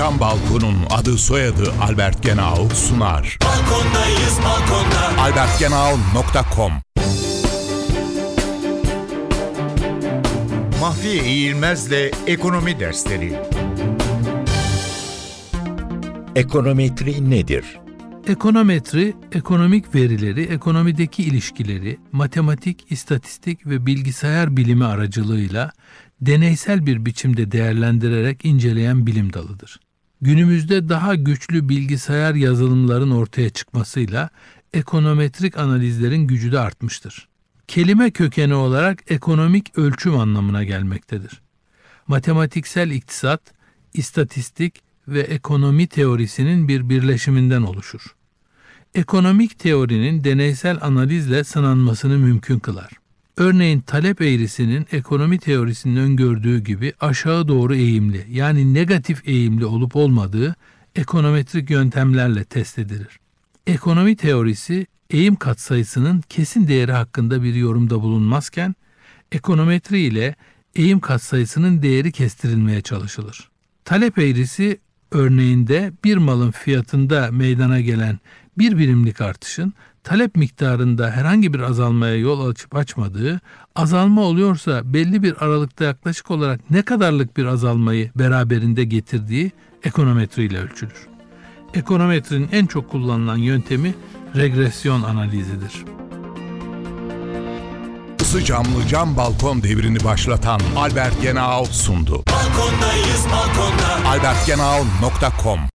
Cam Balkon'un adı soyadı Albert Genau sunar. Balkondayız balkonda. albertgenau.com Mahfiye İğilmez'le Ekonomi Dersleri Ekonometri nedir? Ekonometri, ekonomik verileri, ekonomideki ilişkileri, matematik, istatistik ve bilgisayar bilimi aracılığıyla deneysel bir biçimde değerlendirerek inceleyen bilim dalıdır. Günümüzde daha güçlü bilgisayar yazılımların ortaya çıkmasıyla ekonometrik analizlerin gücü de artmıştır. Kelime kökeni olarak ekonomik ölçüm anlamına gelmektedir. Matematiksel iktisat, istatistik ve ekonomi teorisinin bir birleşiminden oluşur. Ekonomik teorinin deneysel analizle sınanmasını mümkün kılar. Örneğin talep eğrisinin ekonomi teorisinin öngördüğü gibi aşağı doğru eğimli yani negatif eğimli olup olmadığı ekonometrik yöntemlerle test edilir. Ekonomi teorisi eğim katsayısının kesin değeri hakkında bir yorumda bulunmazken ekonometri ile eğim katsayısının değeri kestirilmeye çalışılır. Talep eğrisi örneğinde bir malın fiyatında meydana gelen bir birimlik artışın talep miktarında herhangi bir azalmaya yol açıp açmadığı, azalma oluyorsa belli bir aralıkta yaklaşık olarak ne kadarlık bir azalmayı beraberinde getirdiği ekonometri ile ölçülür. Ekonometrinin en çok kullanılan yöntemi regresyon analizidir. Isı camlı cam balkon devrini başlatan Albert Genau sundu. Balkondayız balkonda. albertgenau.com